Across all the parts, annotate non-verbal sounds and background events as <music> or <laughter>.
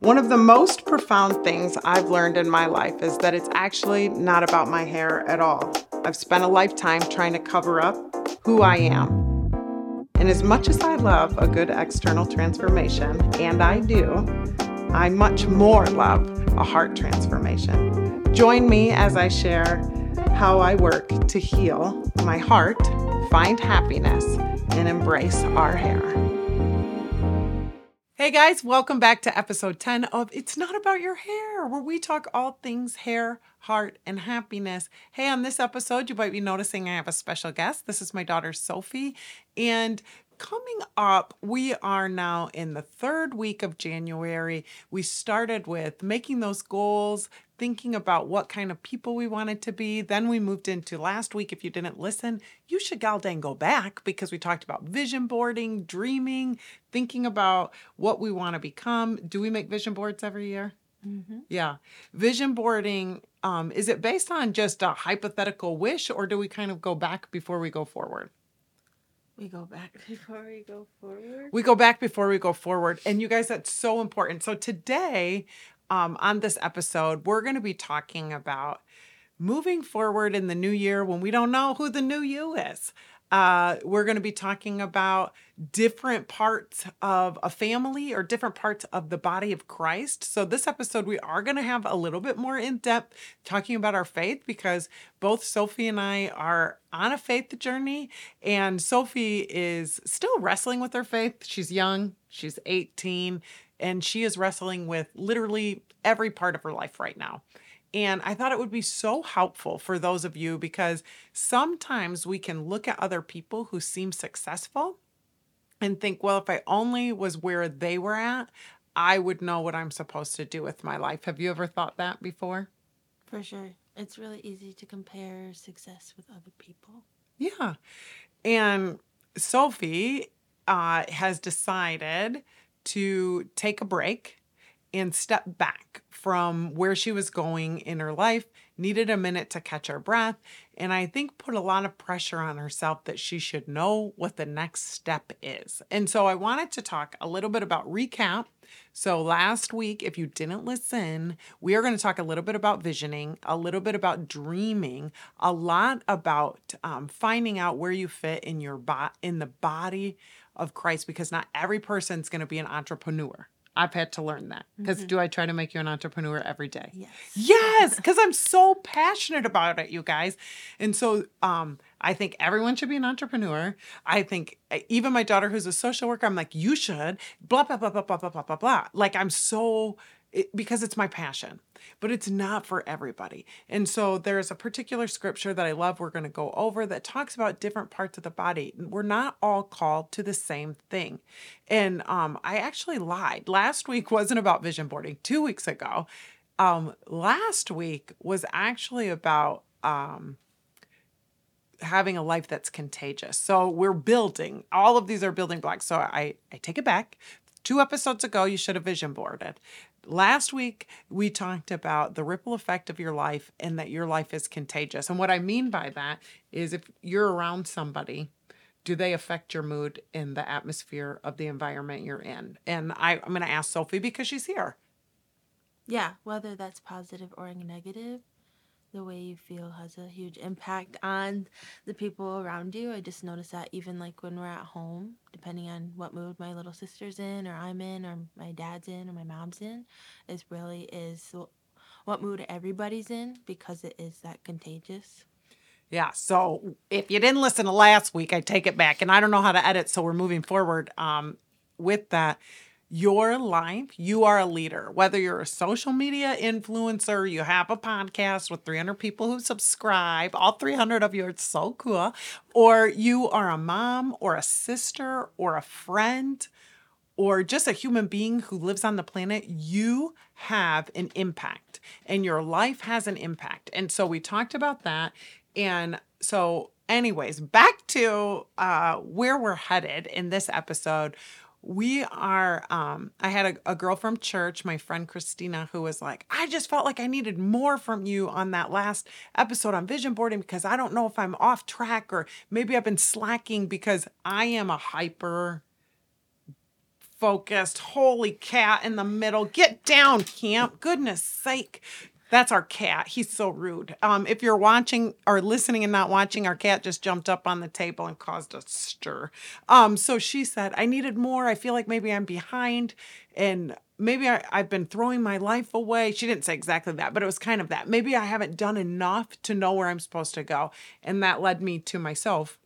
One of the most profound things I've learned in my life is that it's actually not about my hair at all. I've spent a lifetime trying to cover up who I am. And as much as I love a good external transformation, and I do, I much more love a heart transformation. Join me as I share how I work to heal my heart, find happiness, and embrace our hair. Hey guys, welcome back to episode 10 of It's Not About Your Hair, where we talk all things hair, heart, and happiness. Hey, on this episode, you might be noticing I have a special guest. This is my daughter Sophie, and coming up, we are now in the third week of January. We started with making those goals, thinking about what kind of people we wanted to be. Then we moved into last week. If you didn't listen, you should dang go back because we talked about vision boarding, dreaming, thinking about what we want to become. Do we make vision boards every year? Mm-hmm. Yeah. Vision boarding, um, is it based on just a hypothetical wish or do we kind of go back before we go forward? We go back <laughs> before we go forward. We go back before we go forward. And you guys, that's so important. So today, um, on this episode, we're going to be talking about moving forward in the new year when we don't know who the new you is. Uh, we're going to be talking about different parts of a family or different parts of the body of Christ. So, this episode, we are going to have a little bit more in depth talking about our faith because both Sophie and I are on a faith journey. And Sophie is still wrestling with her faith. She's young, she's 18, and she is wrestling with literally every part of her life right now. And I thought it would be so helpful for those of you because sometimes we can look at other people who seem successful and think, well, if I only was where they were at, I would know what I'm supposed to do with my life. Have you ever thought that before? For sure. It's really easy to compare success with other people. Yeah. And Sophie uh, has decided to take a break and step back from where she was going in her life, needed a minute to catch her breath, and I think put a lot of pressure on herself that she should know what the next step is. And so I wanted to talk a little bit about recap. So last week, if you didn't listen, we are going to talk a little bit about visioning, a little bit about dreaming, a lot about um, finding out where you fit in your body in the body of Christ because not every person's going to be an entrepreneur. I've had to learn that because mm-hmm. do I try to make you an entrepreneur every day? Yes. Yes, <laughs> because I'm so passionate about it, you guys. And so um, I think everyone should be an entrepreneur. I think even my daughter, who's a social worker, I'm like, you should, blah, blah, blah, blah, blah, blah, blah, blah, blah. Like I'm so it, because it's my passion, but it's not for everybody. And so there's a particular scripture that I love we're going to go over that talks about different parts of the body. We're not all called to the same thing. And um, I actually lied. Last week wasn't about vision boarding, two weeks ago. Um, last week was actually about. Um, having a life that's contagious. So we're building. All of these are building blocks. So I I take it back. Two episodes ago, you should have vision boarded. Last week, we talked about the ripple effect of your life and that your life is contagious. And what I mean by that is if you're around somebody, do they affect your mood in the atmosphere of the environment you're in? And I, I'm going to ask Sophie because she's here. Yeah, whether that's positive or negative, the way you feel has a huge impact on the people around you. I just notice that even like when we're at home, depending on what mood my little sister's in, or I'm in, or my dad's in, or my mom's in, is really is what mood everybody's in because it is that contagious. Yeah. So if you didn't listen to last week, I take it back, and I don't know how to edit, so we're moving forward um, with that your life, you are a leader. Whether you're a social media influencer, you have a podcast with 300 people who subscribe, all 300 of you are so cool, or you are a mom or a sister or a friend or just a human being who lives on the planet, you have an impact and your life has an impact. And so we talked about that. And so, anyways, back to uh, where we're headed in this episode we are um i had a, a, girl from church my friend christina who was like i just felt like i needed more from you on that last episode on vision boarding because i don't know if i'm off track or maybe i've been slacking because i am a hyper focused. Holy cat in the middle. Get down, camp. Goodness sake. That's our cat. He's so rude. Um, if you're watching or listening and not watching, our cat just jumped up on the table and caused a stir. Um, so she said, I needed more. I feel like maybe I'm behind and maybe I, I've been throwing my life away. She didn't say exactly that, but it was kind of that. Maybe I haven't done enough to know where I'm supposed to go. And that led me to myself.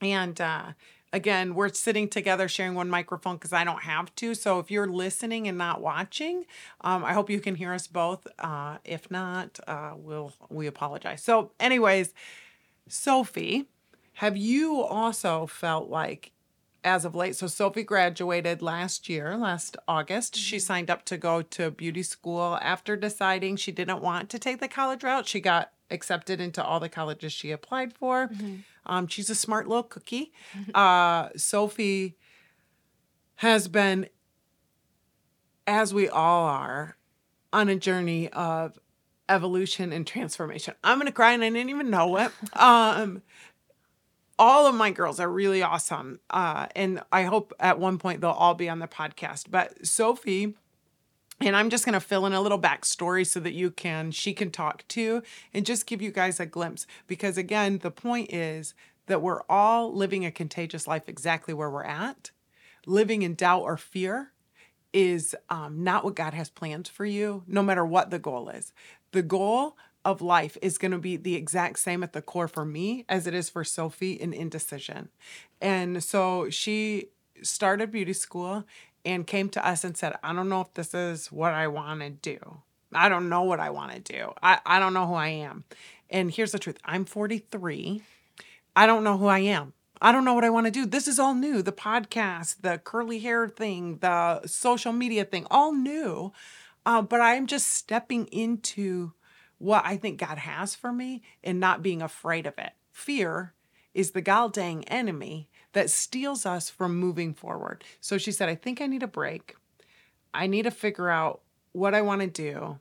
And uh, again, we're sitting together sharing one microphone because I don't have to. So if you're listening and not watching, um, I hope you can hear us both. Uh, if not, uh, we'll we apologize. So, anyways, Sophie, have you also felt like as of late. So Sophie graduated last year, last August. She signed up to go to beauty school after deciding she didn't want to take the college route. She got accepted into all the colleges she applied for. Um, she's a smart little cookie. <laughs> Uh, Sophie has been, as we all are, on a journey of evolution and transformation. I'm gonna cry and I didn't even know it. <laughs> Um, all of my girls are really awesome. Uh, and I hope at one point they'll all be on the podcast. But Sophie, and I'm just going to fill in a little backstory so that you can, she can talk too, and just give you guys a glimpse. Because again, the point is that we're all living a contagious life exactly where we're at. Living in doubt or fear is um, not what God has planned for you, no matter what the goal is. The goal of life is going to be the exact same at the core for me as it is for Sophie in indecision. And so she started beauty school and came to us and said, I don't know if this is what I want to do. I don't know what I want to do. I, I don't know who I am. And here's the truth I'm 43. I don't know who I am. I don't know what I want to do. This is all new. The podcast, the curly hair thing, the social media thing, all new. Uh, but I'm just stepping into what I think God has for me and not being afraid of it. Fear is the goddamn enemy that steals us from moving forward. So she said, I think I need a break. I need to figure out what I want to do.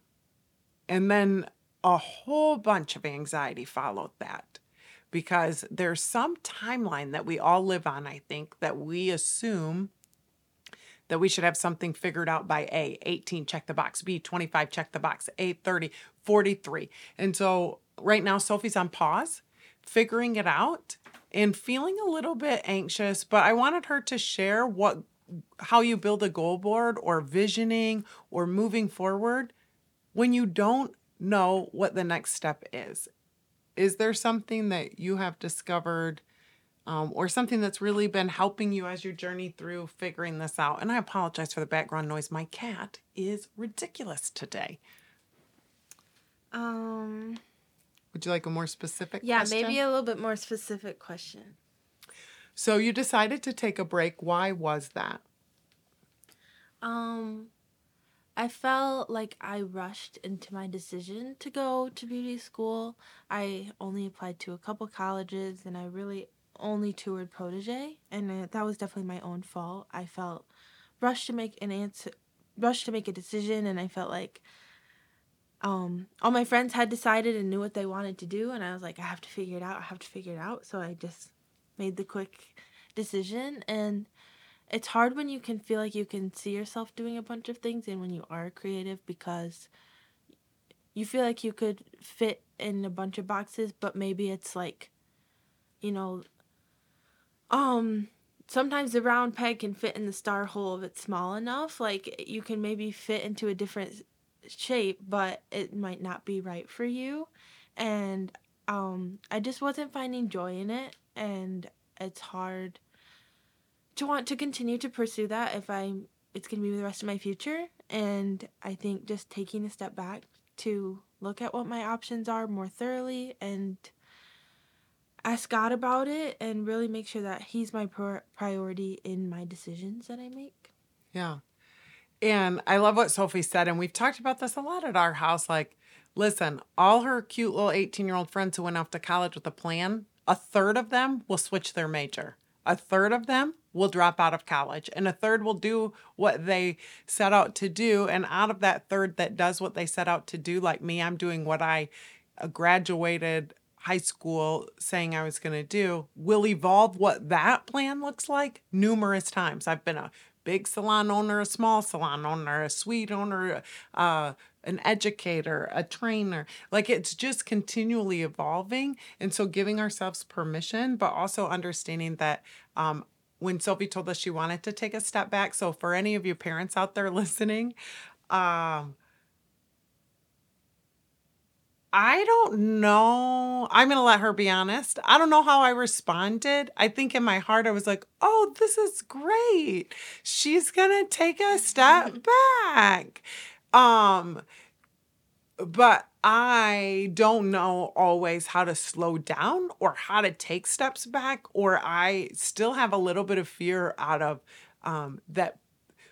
And then a whole bunch of anxiety followed that because there's some timeline that we all live on, I think, that we assume that we should have something figured out by A, 18, check the box, B, 25, check the box, A, 30, 43. And so right now, Sophie's on pause, figuring it out and feeling a little bit anxious, but I wanted her to share what how you build a goal board or visioning or moving forward when you don't know what the next step is. Is there something that you have discovered um, or something that's really been helping you as your journey through figuring this out? And I apologize for the background noise. My cat is ridiculous today. Um. Would you like a more specific Yeah, question? maybe a little bit more specific question. So you decided to take a break. Why was that? Um, I felt like I rushed into my decision to go to beauty school. I only applied to a couple colleges and I really only toured Protege, and that was definitely my own fault. I felt rushed to make an answer, rushed to make a decision, and I felt like um, all my friends had decided and knew what they wanted to do, and I was like, I have to figure it out. I have to figure it out. So I just made the quick decision, and it's hard when you can feel like you can see yourself doing a bunch of things and when you are creative because you feel like you could fit in a bunch of boxes but maybe it's like you know um sometimes the round peg can fit in the star hole if it's small enough like you can maybe fit into a different shape but it might not be right for you and um i just wasn't finding joy in it and it's hard to want to continue to pursue that if I it's going to be the rest of my future and I think just taking a step back to look at what my options are more thoroughly and ask God about it and really make sure that he's my pri- priority in my decisions that I make. Yeah. And I love what Sophie said. And we've talked about this a lot at our house. Like, listen, all her cute little 18 year old friends who went off to college with a plan, a third of them will switch their major. A third of them will drop out of college, and a third will do what they set out to do. And out of that third that does what they set out to do, like me, I'm doing what I uh, graduated high school saying I was going to do, will evolve what that plan looks like numerous times. I've been a big salon owner, a small salon owner, a suite owner, uh, an educator, a trainer. Like it's just continually evolving. And so giving ourselves permission, but also understanding that um, when Sophie told us she wanted to take a step back. So for any of you parents out there <laughs> listening, um, I don't know. I'm going to let her be honest. I don't know how I responded. I think in my heart, I was like, oh, this is great. She's going to take a step back. Um, but I don't know always how to slow down or how to take steps back, or I still have a little bit of fear out of um, that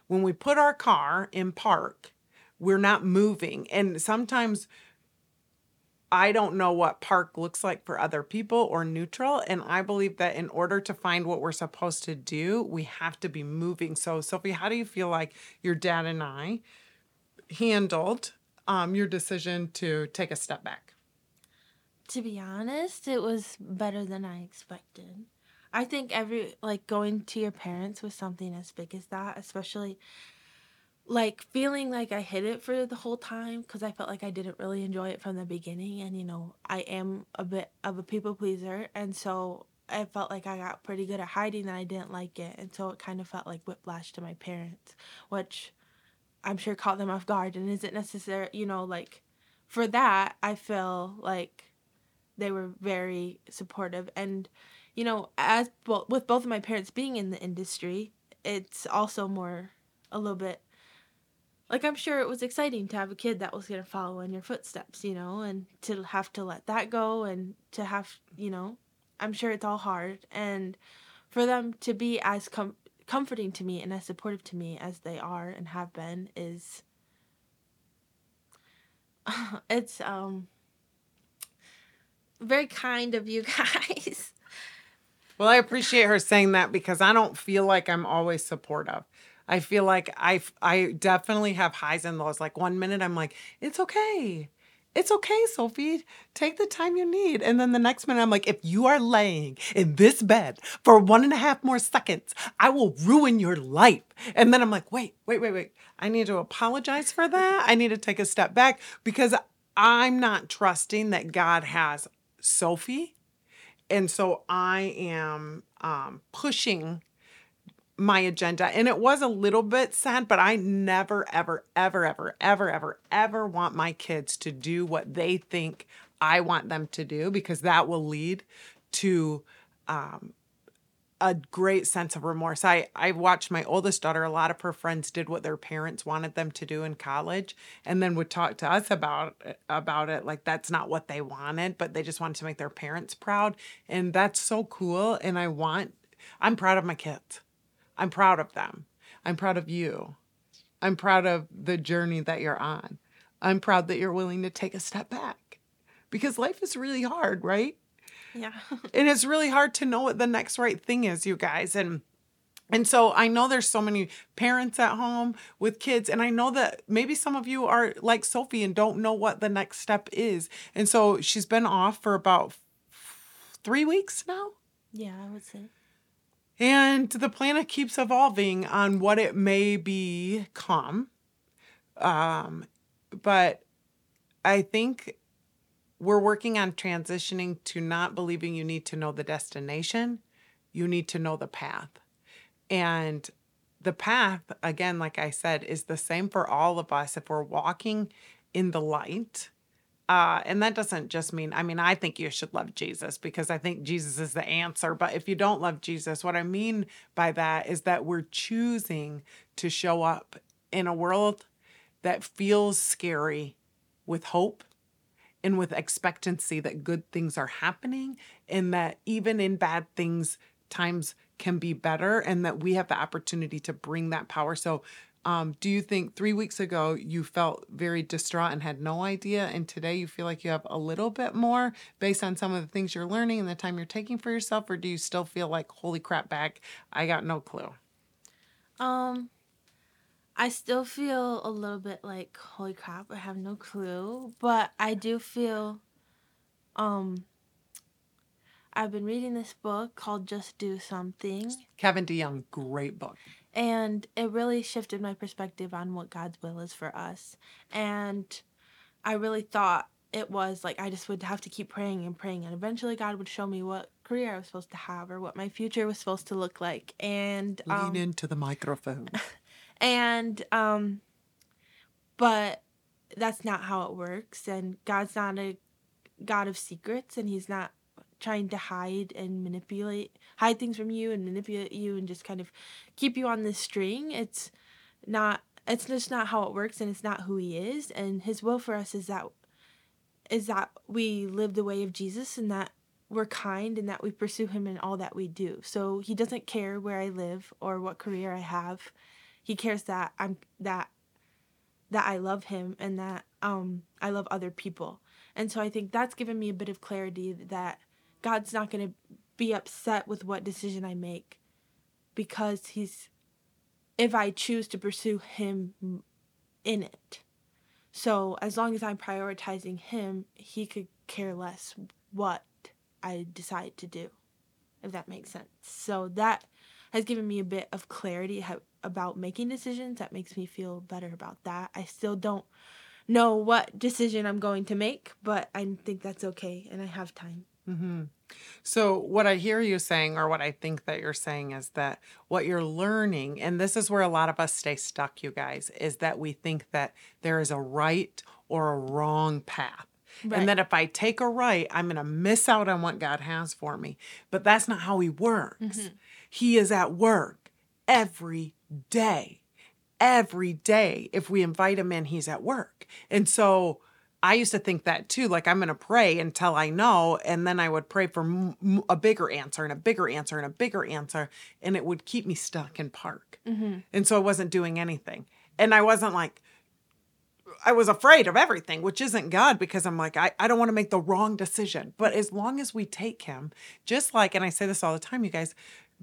when we put our car in park, we're not moving. And sometimes I don't know what park looks like for other people or neutral. And I believe that in order to find what we're supposed to do, we have to be moving. So, Sophie, how do you feel like your dad and I handled um, your decision to take a step back? To be honest, it was better than I expected. I think every, like, going to your parents with something as big as that, especially like feeling like I hid it for the whole time because I felt like I didn't really enjoy it from the beginning. And, you know, I am a bit of a people pleaser. And so I felt like I got pretty good at hiding that I didn't like it. And so it kind of felt like whiplash to my parents, which I'm sure caught them off guard and isn't necessary, you know, like for that, I feel like they were very supportive. And, you know, as well, with both of my parents being in the industry, it's also more a little bit like I'm sure it was exciting to have a kid that was going to follow in your footsteps, you know, and to have to let that go and to have, you know, I'm sure it's all hard and for them to be as com- comforting to me and as supportive to me as they are and have been is <laughs> it's um very kind of you <laughs> guys. Well, I appreciate her saying that because I don't feel like I'm always supportive. I feel like I I definitely have highs and lows. Like one minute I'm like, it's okay. It's okay, Sophie. Take the time you need. And then the next minute, I'm like, if you are laying in this bed for one and a half more seconds, I will ruin your life. And then I'm like, wait, wait, wait, wait. I need to apologize for that. I need to take a step back because I'm not trusting that God has Sophie. And so I am um, pushing my agenda. And it was a little bit sad, but I never, ever, ever, ever, ever, ever, ever want my kids to do what they think I want them to do because that will lead to um, a great sense of remorse. I, I watched my oldest daughter, a lot of her friends did what their parents wanted them to do in college and then would talk to us about about it like that's not what they wanted, but they just wanted to make their parents proud. And that's so cool. And I want I'm proud of my kids. I'm proud of them. I'm proud of you. I'm proud of the journey that you're on. I'm proud that you're willing to take a step back because life is really hard, right? Yeah. <laughs> and it's really hard to know what the next right thing is, you guys. And and so I know there's so many parents at home with kids, and I know that maybe some of you are like Sophie and don't know what the next step is. And so she's been off for about three weeks now. Yeah, I would say. And the planet keeps evolving on what it may become. Um, but I think we're working on transitioning to not believing you need to know the destination, you need to know the path. And the path, again, like I said, is the same for all of us. If we're walking in the light, uh, and that doesn't just mean, I mean, I think you should love Jesus because I think Jesus is the answer. But if you don't love Jesus, what I mean by that is that we're choosing to show up in a world that feels scary with hope and with expectancy that good things are happening and that even in bad things, times can be better and that we have the opportunity to bring that power. So, um, do you think three weeks ago you felt very distraught and had no idea, and today you feel like you have a little bit more based on some of the things you're learning and the time you're taking for yourself, or do you still feel like, holy crap, back, I got no clue? Um, I still feel a little bit like, holy crap, I have no clue, but I do feel, um, I've been reading this book called Just Do Something, Kevin DeYoung, great book. And it really shifted my perspective on what God's will is for us. And I really thought it was like I just would have to keep praying and praying, and eventually God would show me what career I was supposed to have or what my future was supposed to look like. And um, Lean into the microphone. <laughs> and um but that's not how it works and god's not a god of secrets and he's not trying to hide and manipulate hide things from you and manipulate you and just kind of keep you on this string it's not it's just not how it works and it's not who he is. And his will for us is that is that we live the way of jesus and that we're kind and that we pursue him in all that we do. So he doesn't care where i live or what career i have. He cares that I'm that that I love him and that um I love other people. And so I think that's given me a bit of clarity that God's not going to be upset with what decision I make because he's if I choose to pursue him in it. So as long as I'm prioritizing him, he could care less what I decide to do. If that makes sense. So that has given me a bit of clarity about making decisions. That makes me feel better about that. I still don't know what decision I'm going to make, but I think that's okay and I have time. Mm-hmm. So, what I hear you saying, or what I think that you're saying, is that what you're learning, and this is where a lot of us stay stuck, you guys, is that we think that there is a right or a wrong path. Right. And that if I take a right, I'm going to miss out on what God has for me. But that's not how He works. Mm-hmm. He is at work every day. Every day. If we invite him in, he's at work. And so I used to think that too. Like, I'm going to pray until I know. And then I would pray for m- a bigger answer and a bigger answer and a bigger answer. And it would keep me stuck in park. Mm-hmm. And so I wasn't doing anything. And I wasn't like, I was afraid of everything, which isn't God because I'm like, I, I don't want to make the wrong decision. But as long as we take him, just like, and I say this all the time, you guys,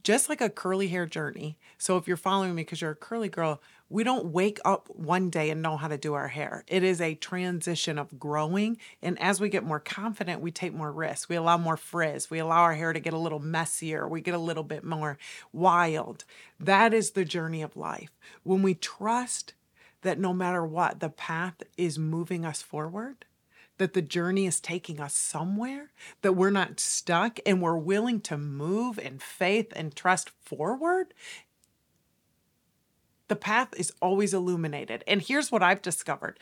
just like a curly hair journey. So if you're following me because you're a curly girl, we don't wake up one day and know how to do our hair. It is a transition of growing. And as we get more confident, we take more risks. We allow more frizz. We allow our hair to get a little messier. We get a little bit more wild. That is the journey of life. When we trust that no matter what, the path is moving us forward, that the journey is taking us somewhere, that we're not stuck and we're willing to move in faith and trust forward, the path is always illuminated. And here's what I've discovered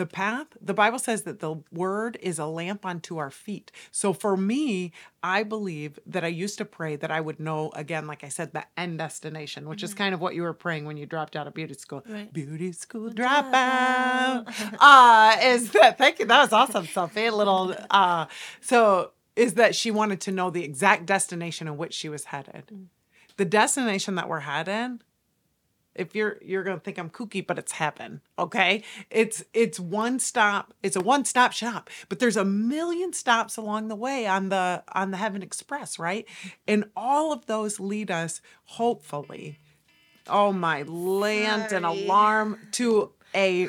the path, the Bible says that the word is a lamp unto our feet. So for me, I believe that I used to pray that I would know, again, like I said, the end destination, which mm-hmm. is kind of what you were praying when you dropped out of beauty school. Right. Beauty school dropout. uh, <laughs> is that, thank you. That was awesome, Sophie. A little, <laughs> uh, so is that she wanted to know the exact destination in which she was headed. Mm. The destination that we're headed if you're you're gonna think I'm kooky, but it's heaven. Okay, it's it's one stop. It's a one stop shop, but there's a million stops along the way on the on the Heaven Express, right? And all of those lead us, hopefully. Oh my land and alarm to a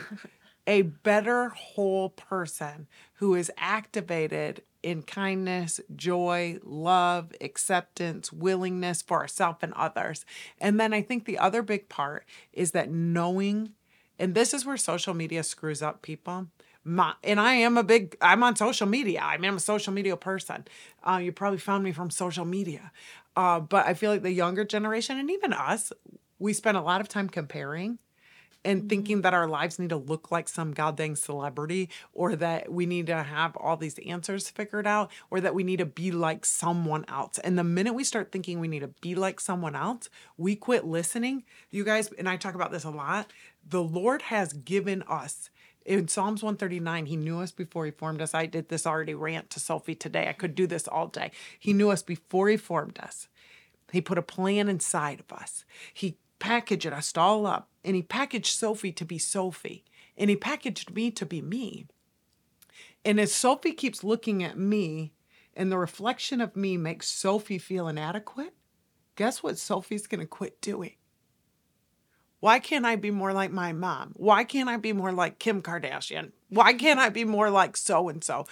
a better whole person who is activated in kindness, joy, love, acceptance, willingness for ourselves and others. And then I think the other big part is that knowing, and this is where social media screws up people. My, and I am a big, I'm on social media. I mean, I'm a social media person. Uh, you probably found me from social media. Uh, but I feel like the younger generation and even us, we spend a lot of time comparing and mm-hmm. thinking that our lives need to look like some goddamn celebrity or that we need to have all these answers figured out or that we need to be like someone else. And the minute we start thinking we need to be like someone else, we quit listening. You guys, and I talk about this a lot, the Lord has given us in Psalms 139, he knew us before he formed us. I did this already rant to Sophie today. I could do this all day. He knew us before he formed us. He put a plan inside of us. He packaged us all up and he packaged Sophie to be Sophie and he packaged me to be me. And as Sophie keeps looking at me and the reflection of me makes Sophie feel inadequate, guess what Sophie's going to quit doing? Why can't I be more like my mom? Why can't I be more like Kim Kardashian? Why can't I be more like so and so?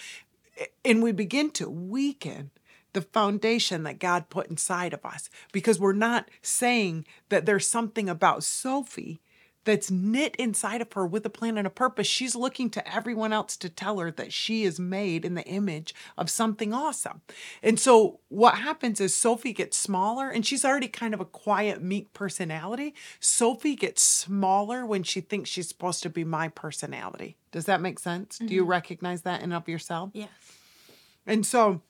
And we begin to weaken the foundation that God put inside of us because we're not saying that there's something about Sophie that's knit inside of her with a plan and a purpose. She's looking to everyone else to tell her that she is made in the image of something awesome. And so what happens is Sophie gets smaller and she's already kind of a quiet, meek personality. Sophie gets smaller when she thinks she's supposed to be my personality. Does that make sense? Do you mm-hmm. recognize that in of yourself? Yes. And so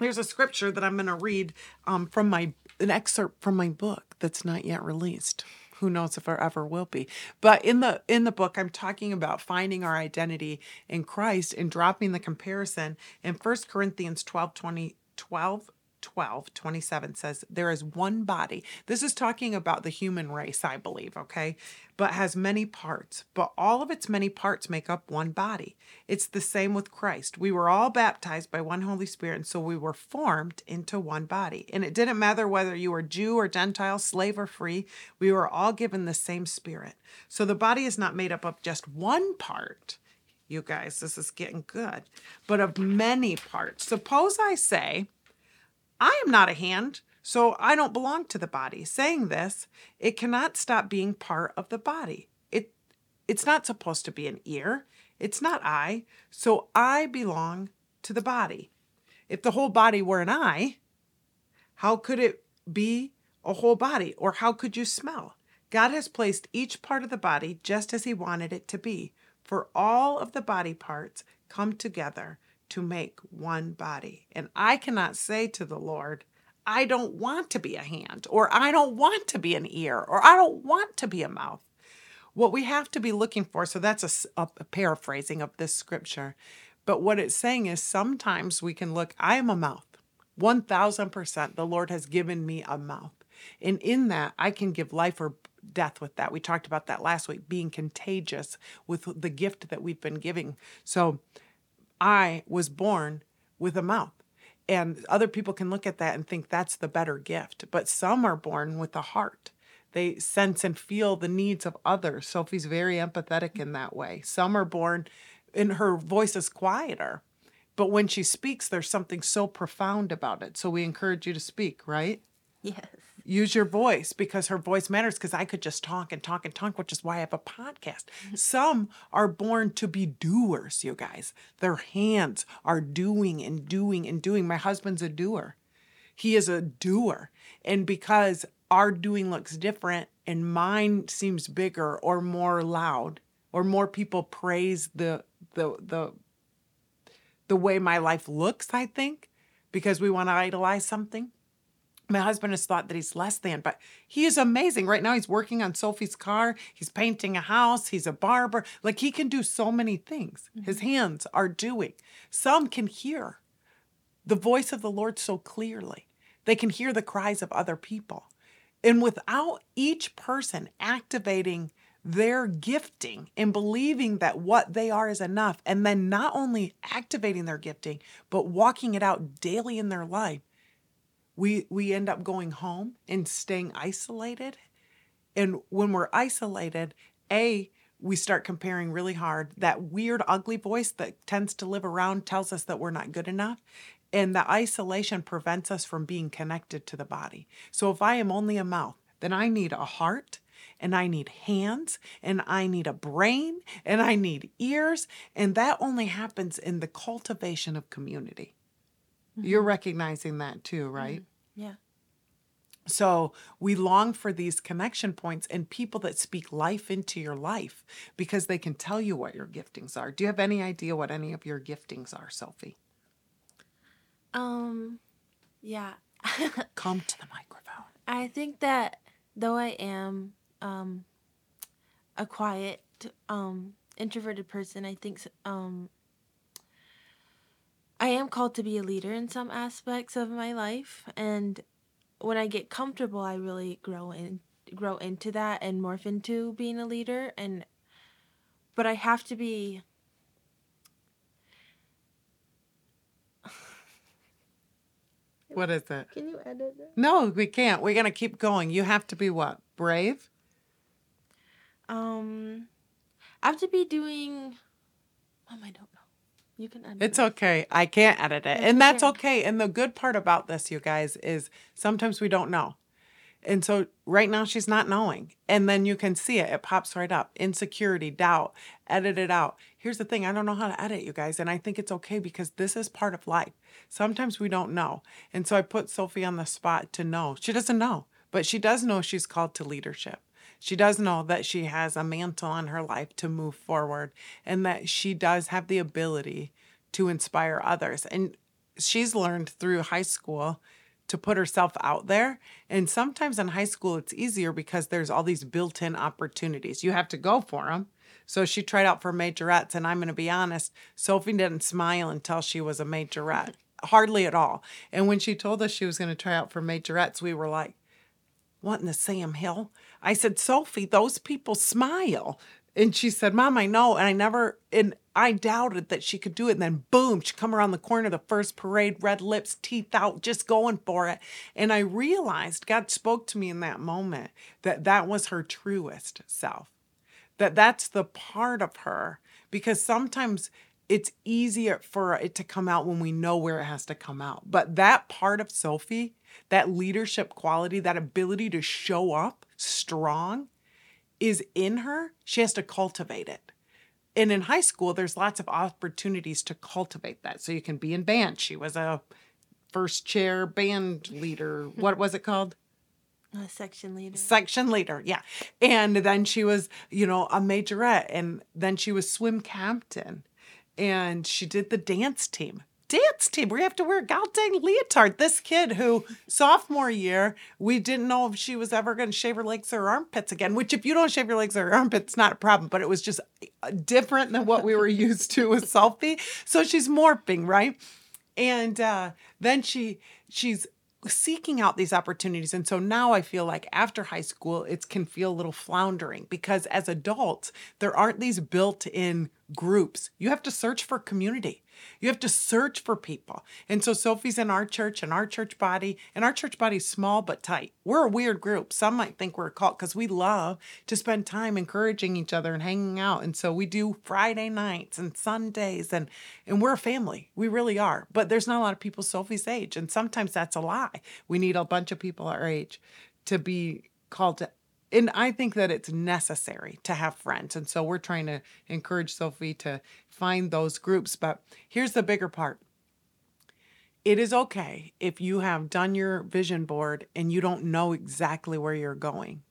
there's a scripture that I'm going to read um, from my an excerpt from my book that's not yet released. Who knows if it ever will be? But in the in the book, I'm talking about finding our identity in Christ and dropping the comparison. In 1 Corinthians 12, 20, 12 12 27 says there is one body. This is talking about the human race i believe okay? But has many parts but all of its many parts make up one body. It's the same with christ. We were all baptized by one holy spirit and so we were formed into one body. And it didn't matter whether you were jew or gentile slave or free we were all given the same spirit. So the body is not made up of just one part you guys. This is getting good. But of many parts. Suppose i say I am not a hand, so I don't belong to the body. Saying this, it cannot stop being part of the body. It it's not supposed to be an ear. It's not I, so I belong to the body. If the whole body were an eye, how could it be a whole body or how could you smell? God has placed each part of the body just as he wanted it to be. For all of the body parts come together to make one body. And I cannot say to the Lord, I don't want to be a hand, or I don't want to be an ear, or I don't want to be a mouth. What we have to be looking for, so that's a, a paraphrasing of this scripture, but what it's saying is sometimes we can look, I am a mouth. 1000% the Lord has given me a mouth. And in that, I can give life or death with that. We talked about that last week, being contagious with the gift that we've been giving. So, I was born with a mouth. And other people can look at that and think that's the better gift. But some are born with a heart. They sense and feel the needs of others. Sophie's very empathetic in that way. Some are born and her voice is quieter. But when she speaks, there's something so profound about it. So we encourage you to speak, right? Yes. Use your voice because her voice matters because I could just talk and talk and talk, which is why I have a podcast. Mm-hmm. Some are born to be doers, you guys. Their hands are doing and doing and doing. My husband's a doer. He is a doer. And because our doing looks different and mine seems bigger or more loud or more people praise the the the the way my life looks, I think, because we want to idolize something my husband has thought that he's less than, but he is amazing. Right now, he's working on Sophie's car. He's painting a house. He's a barber. Like he can do so many things. Mm-hmm. His hands are doing. Some can hear the voice of the Lord so clearly, they can hear the cries of other people. And without each person activating their gifting and believing that what they are is enough, and then not only activating their gifting, but walking it out daily in their life, we we end up going home and staying isolated and when we're isolated a we start comparing really hard that weird ugly voice that tends to live around tells us that we're not good enough and the isolation prevents us from being connected to the body so if i am only a mouth then i need a heart and I need hands and I need a brain and I need ears. And that only happens in the cultivation of community. Mm-hmm. You're recognizing that too, right? Mm-hmm. Yeah. So we long for these connection points and people that speak life into your life because they can tell you what your giftings are. Do you have any idea what any of your giftings are, Sophie? Um, yeah. <laughs> Come to the microphone. I think that though I am um a quiet um introverted person, I think um I am called to be a leader in some aspects of my life and when I get comfortable I really grow in grow into that and morph into being a leader and but I have to be What is it? Can you edit it? No, we can't. We're going to keep going. You have to be what? Brave? Um I have to be doing Mom, I don't know. You can edit. It's it. okay. I can't edit it. And that's okay. okay. And the good part about this, you guys, is sometimes we don't know. And so right now she's not knowing. And then you can see it. It pops right up. Insecurity, doubt, edit it out. Here's the thing I don't know how to edit, you guys. And I think it's okay because this is part of life. Sometimes we don't know. And so I put Sophie on the spot to know. She doesn't know, but she does know she's called to leadership. She does know that she has a mantle on her life to move forward and that she does have the ability to inspire others. And she's learned through high school to put herself out there. And sometimes in high school, it's easier because there's all these built in opportunities. You have to go for them. So she tried out for majorettes. And I'm going to be honest, Sophie didn't smile until she was a majorette, <laughs> hardly at all. And when she told us she was going to try out for majorettes, we were like, what in the Sam Hill? I said, Sophie, those people smile. And she said, Mom, I know. And I never, and I doubted that she could do it. And then boom, she come around the corner, the first parade, red lips, teeth out, just going for it. And I realized God spoke to me in that moment that that was her truest self that that's the part of her because sometimes it's easier for it to come out when we know where it has to come out. But that part of Sophie, that leadership quality, that ability to show up strong is in her. She has to cultivate it. And in high school, there's lots of opportunities to cultivate that. So you can be in band. She was a first chair band leader. <laughs> What was it called? A section leader. section leader yeah and then she was you know a majorette and then she was swim captain and she did the dance team dance team. You have to wear goddamn leotard. This kid who sophomore year we didn't know if she was ever going to shave her legs or her armpits again which if you don't shave your legs or your armpits not a problem but it was just uh, different than what we were <laughs> used to with Sophie so she's morphing right? And uh, then she she's seeking out these opportunities. And so now i feel like after high school it can feel a little floundering because as adults there aren't these built-in groups. You have to search for community you have to search for people. And so sophie's in our church and our church body and our church body's small but tight. We're a weird group. Some might think we're a cult because we love to spend time encouraging each other and hanging out. And so we do friday nights and sundays and and we're a family. We really are. But there's not a lot of people sophie's age and sometimes that's a lie. We need a bunch of people our age to be called to and I think that it's necessary to have friends. And so we're trying to encourage Sophie to find those groups. But here's the bigger part it is okay if you have done your vision board and you don't know exactly where you're going.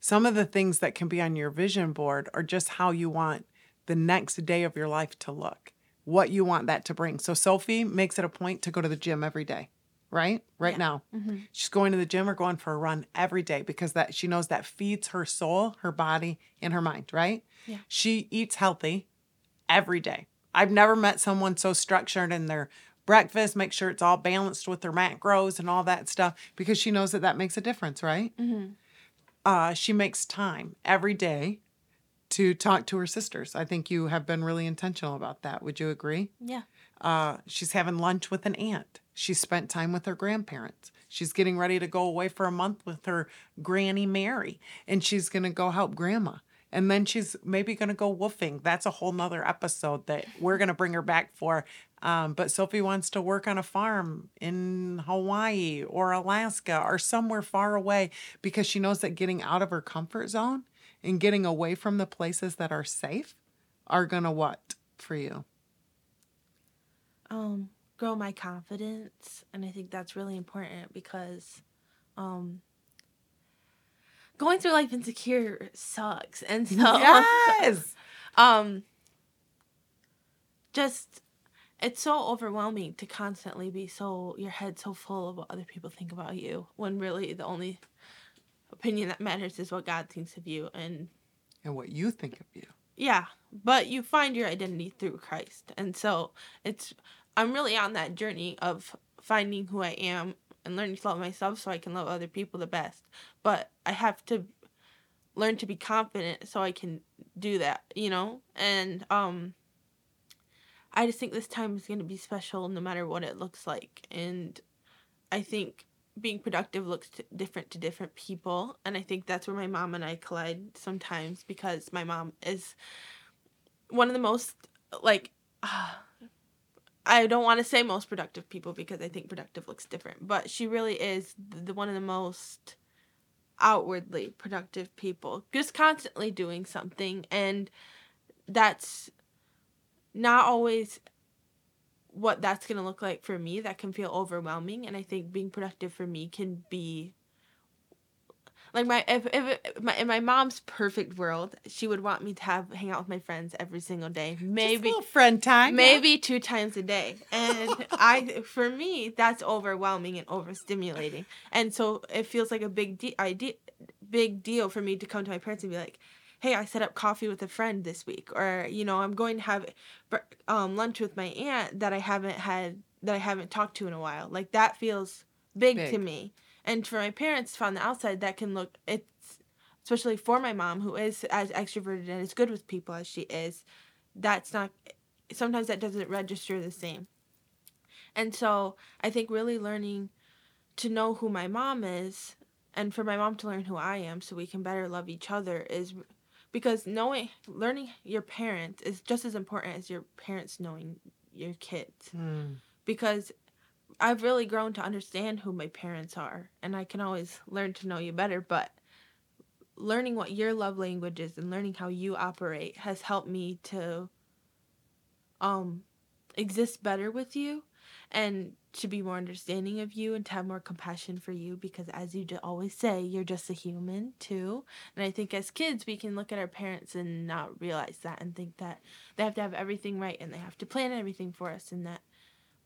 Some of the things that can be on your vision board are just how you want the next day of your life to look, what you want that to bring. So Sophie makes it a point to go to the gym every day, right? Right Yeah. now. She's going to the gym or going for a run every day because that she knows that feeds her soul, her body, and her mind, right? Yeah. She eats healthy every day. I've never met someone so structured in their breakfast, make sure it's all balanced with their macros and all that stuff because she knows that that makes a difference, right? Uh, she makes time every day to talk to her sisters. I think you have been really intentional about that. Would you agree? Yeah. Uh, she's having lunch with an aunt. She spent time with her grandparents. She's getting ready to go away for a month with her granny Mary, and she's going to go help grandma. And then she's maybe going to go woofing. That's a whole nother episode that we're going to bring her back for. Um, but Sophie wants to work on a farm in Hawaii or Alaska or somewhere far away because she knows that getting out of her comfort zone and getting away from the places that are safe are going to what for you? um grow my confidence and i think that's really important because um going through life insecure sucks and <laughs> so Yes. <laughs> um just it's so overwhelming to constantly be so your head so full of what other people think about you when really the only opinion that matters is what god thinks of you and and what you think of you. yeah, but you find your identity through Christ. And so it's I'm really on that journey of finding who I am and learning to love myself so I can love other people the best. But I have to learn to be confident so I can do that, you know? And um I just think this time is going to be special no matter what it looks like. And I think being productive looks t- different to different people and i think that's where my mom and i collide sometimes because my mom is one of the most like <sighs> I don't want to say most productive people because I think productive looks different, but she really is the one of the most outwardly productive people. Just constantly doing something and that's not always what that's going to look like for me. That can feel overwhelming and I think being productive for me can be like my if, if my in my mom's perfect world, she would want me to have hang out with my friends every single day. Maybe friend time. Maybe yeah. two times a day. And I for me, that's overwhelming and overstimulating. And so it feels like a big de- idea big deal for me to come to my parents and be like, "Hey, I set up coffee with a friend this week," or you know, I'm going to have um, lunch with my aunt that I haven't had that I haven't talked to in a while. Like that feels big, big. to me. And for my parents, from the outside, that can look it's especially for my mom who is as extroverted and as good with people as she is. That's not sometimes that doesn't register the same. And so I think really learning to know who my mom is and for my mom to learn who I am so we can better love each other is because knowing learning your parents is just as important as your parents knowing your kids. Mm. Because I've really grown to understand who my parents are, and I can always learn to know you better. But learning what your love language is and learning how you operate has helped me to um exist better with you and to be more understanding of you and to have more compassion for you because as you always say you're just a human too and i think as kids we can look at our parents and not realize that and think that they have to have everything right and they have to plan everything for us and that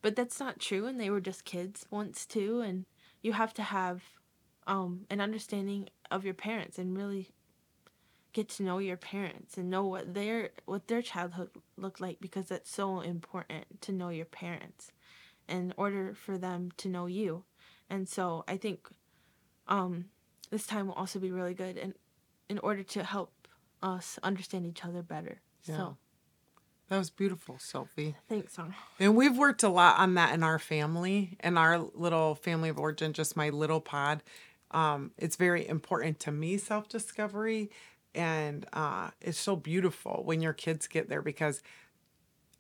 but that's not true and they were just kids once too and you have to have um, an understanding of your parents and really get to know your parents and know what their what their childhood looked like because that's so important to know your parents in order for them to know you and so i think um, this time will also be really good and in order to help us understand each other better yeah. so that was beautiful, Sophie. Thanks, Son. And we've worked a lot on that in our family, in our little family of origin, just my little pod. Um, it's very important to me, self discovery. And uh, it's so beautiful when your kids get there because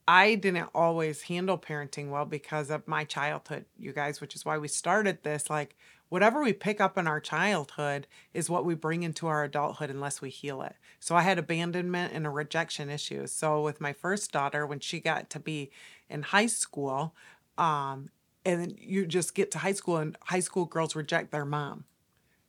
I didn't always handle parenting well because of my childhood, you guys, which is why we started this. Like, whatever we pick up in our childhood is what we bring into our adulthood unless we heal it. So I had abandonment and a rejection issue. So with my first daughter, when she got to be in high school, um, and you just get to high school and high school girls reject their mom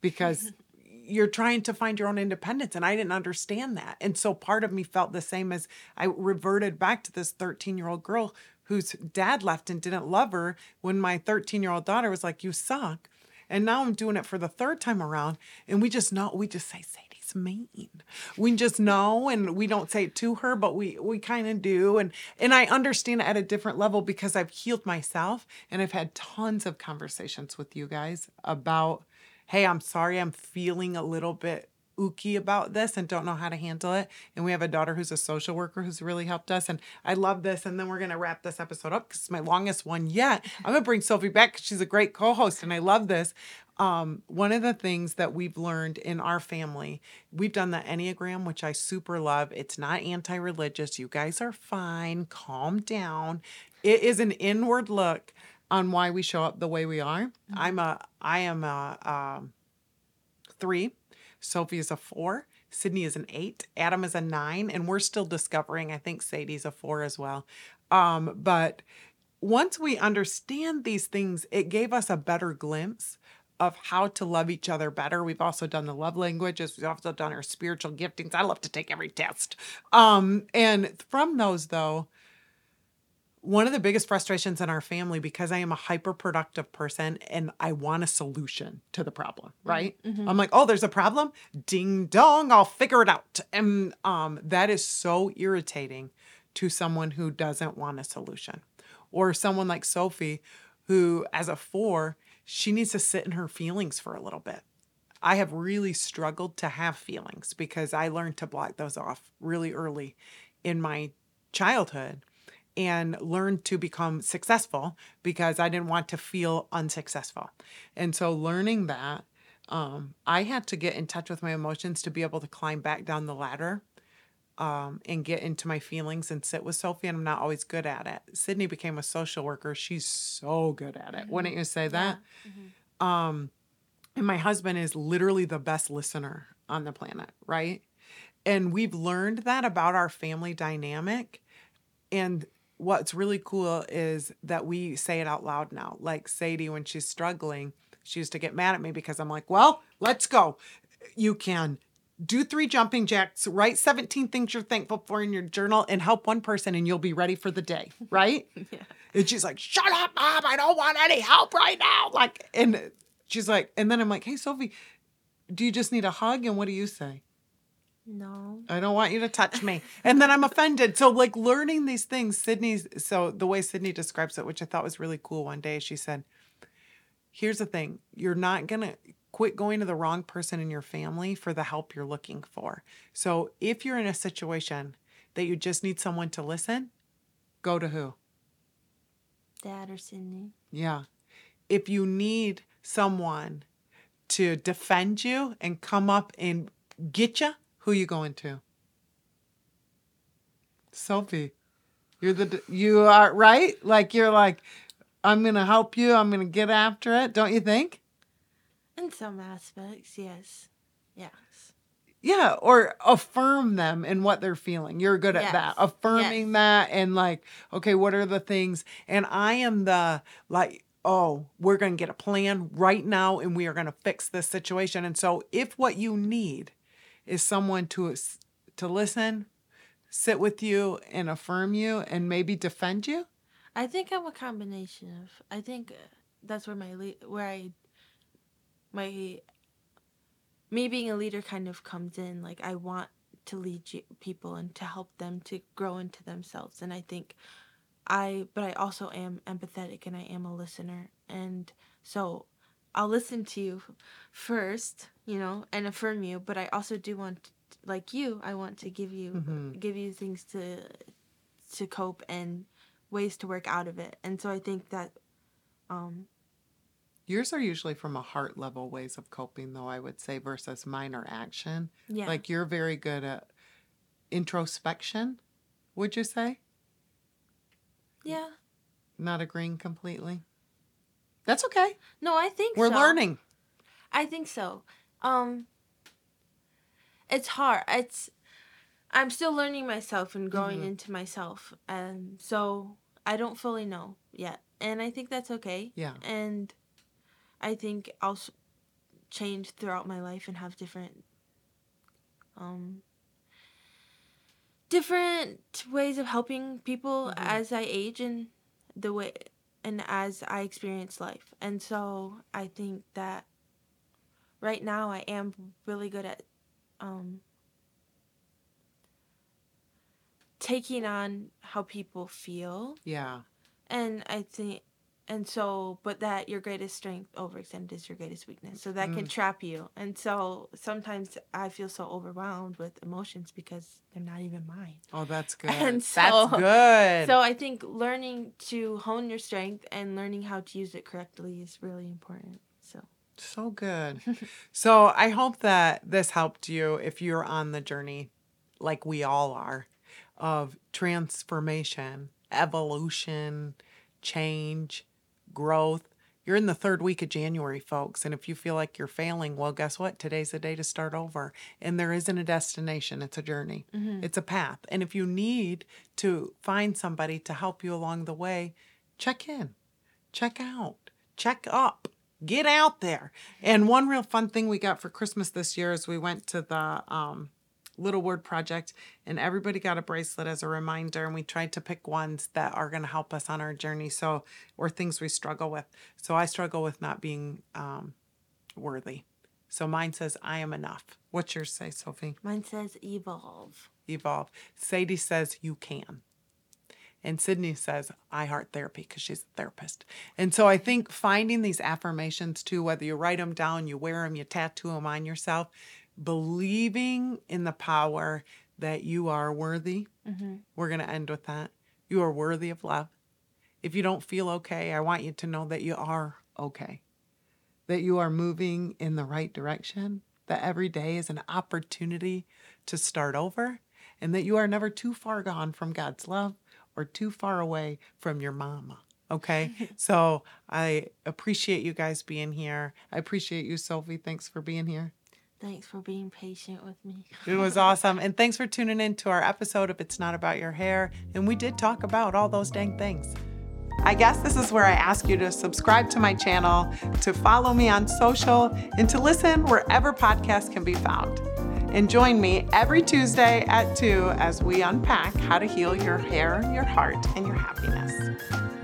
because <laughs> you're trying to find your own independence and i didn't understand that and so part of me felt the same as i reverted back to this 13 year old girl whose dad left and didn't love her when my 13 year old daughter was like you suck and now I'm doing it for the third time around. And we just know, we just say, Sadie's mean. We just know, and we don't say it to her, but we we kind of do. And and I understand at a different level because I've healed myself and I've had tons of conversations with you guys about, hey, I'm sorry, I'm feeling a little bit ooky about this and don't know how to handle it. And we have a daughter who's a social worker who's really helped us. And I love this. And then we're going to wrap this episode up because it's my longest one yet. I'm going to bring Sophie back because she's a great co host and I love this. Um, one of the things that we've learned in our family, we've done the Enneagram, which I super love. It's not anti religious. You guys are fine. Calm down. It is an inward look on why we show up the way we are. Mm-hmm. I'm a, I am a, um, three Sophie is a four. Sydney is an eight. Adam is a nine. And we're still discovering. I think Sadie's a four as well. Um, but once we understand these things, it gave us a better glimpse of how to love each other better. We've also done the love languages. We've also done our spiritual giftings. I love to take every test. Um, and from those, though, one of the biggest frustrations in our family because I am a hyper productive person and I want a solution to the problem, mm-hmm. right? Mm-hmm. I'm like, oh, there's a problem. Ding dong, I'll figure it out. And um, that is so irritating to someone who doesn't want a solution. Or someone like Sophie, who, as a four, she needs to sit in her feelings for a little bit. I have really struggled to have feelings because I learned to block those off really early in my childhood and learned to become successful because I didn't want to feel unsuccessful. And so, learning that, um, I had to get in touch with my emotions to be able to climb back down the ladder um, and get into my feelings and sit with Sophie, and I'm not always good at it. Sydney became a social worker. She's so good at it. Wouldn't you say that? Um, and my husband is literally the best listener on the planet, right? And we've learned that about our family dynamic. And what's really cool is that we say it out loud now. Like Sadie, when she's struggling, she used to get mad at me because I'm like, well, let's go. You can do three jumping jacks, write 17 things you're thankful for in your journal, and help one person, and you'll be ready for the day, <laughs> right? Yeah. And she's like, shut up, mom. I don't want any help right now. Like, and she's like, and then I'm like, hey, Sophie, do you just need a hug? And what do you say? No. I don't want you to touch me. And then I'm offended. So, like, learning these things, Sydney's, so the way Sydney describes it, which I thought was really cool one day, she said, here's the thing you're not going to quit going to the wrong person in your family for the help you're looking for. So, if you're in a situation that you just need someone to listen, go to who? Dad or Sydney. Yeah. If you need someone to defend you and come up and get you, who you going to? Sophie. You're the you are right? Like you're like I'm to help you. I'm to get after it. Don't you think? In some aspects, yes. Yes. Yeah, or affirm them in what they're feeling. You're good at that. Affirming Yes. that and like, okay, what are the things? And I am the like, oh, we're going to get a plan right now and we are going to fix this situation. And so if what you need is someone to to listen, sit with you and affirm you and maybe defend you, I think I'm a combination of. I think uh, that's where my where I my me being a leader kind of comes in. Like I want to lead people and to help them to grow into themselves. And I think I, but I also am empathetic and I am a listener. And so I'll listen to you <laughs> first, you know, and affirm you. But I also do want, like you, I want to give you Mhm. give you things to to cope and ways to work out of it. And so I think that um yours are usually from a heart level ways of coping though, I would say versus mine are action. yeah. Like you're very good at introspection, would you say? yeah. Not agreeing completely. That's okay. No, I think We're so. learning. I think so. Um it's hard. It's I'm still learning myself and growing Mhm. into myself. And so I don't fully know yet. And I think that's okay. Yeah. And I think I'll change throughout my life and have different um different ways of helping people Mhm. as I age and the way and as I experience life. And so I think that right now I am really good at um taking on how people feel Yeah. and I think, and so, but that your greatest strength overextended is your greatest weakness. So that can Mm. trap you. And so sometimes I feel so overwhelmed with emotions because they're not even mine. Oh, that's <laughs> good. And so- that's good. So I think learning to hone your strength and learning how to use it correctly is really important. So good. so I hope that this helped you if you're on the journey, like we all are, of transformation, evolution, change, growth. You're in the third week of January, folks. And if you feel like you're failing, well, guess what? Today's the day to start over. And there isn't a destination, it's a journey, mm-hmm. it's a path. And if you need to find somebody to help you along the way, check in, check out, check up, get out there. And one real fun thing we got for Christmas this year is we went to the um, Little Word Project and everybody got a bracelet as a reminder. And we tried to pick ones that are going to help us on our journey. So, or things we struggle with. So, I struggle with not being um, worthy. So, mine says, I am enough. What's yours say, Sophie? mine says evolve. Evolve. Sadie says, you can. And Sydney says, I heart therapy because she's a therapist. And so I think finding these affirmations too, whether you write them down, you wear them, you tattoo them on yourself, believing in the power that you are worthy. Mm-hmm. We're going to end with that. You are worthy of love. If you don't feel okay, I want you to know that you are okay, that you are moving in the right direction, that every day is an opportunity to start over. and that you are never too far gone from God's love or too far away from your mama. Okay. <laughs> so I appreciate you guys being here. I appreciate you, Sophie. Thanks for being here. Thanks for being patient with me. It was <laughs> awesome. And thanks for tuning in to our episode of It's Not About Your Hair. And we did talk about all those dang things. I guess this is where I ask you to subscribe to my channel, to follow me on social, and to listen wherever podcasts can be found. And join me every Tuesday at 2 as we unpack how to heal your hair, your heart, and your happiness.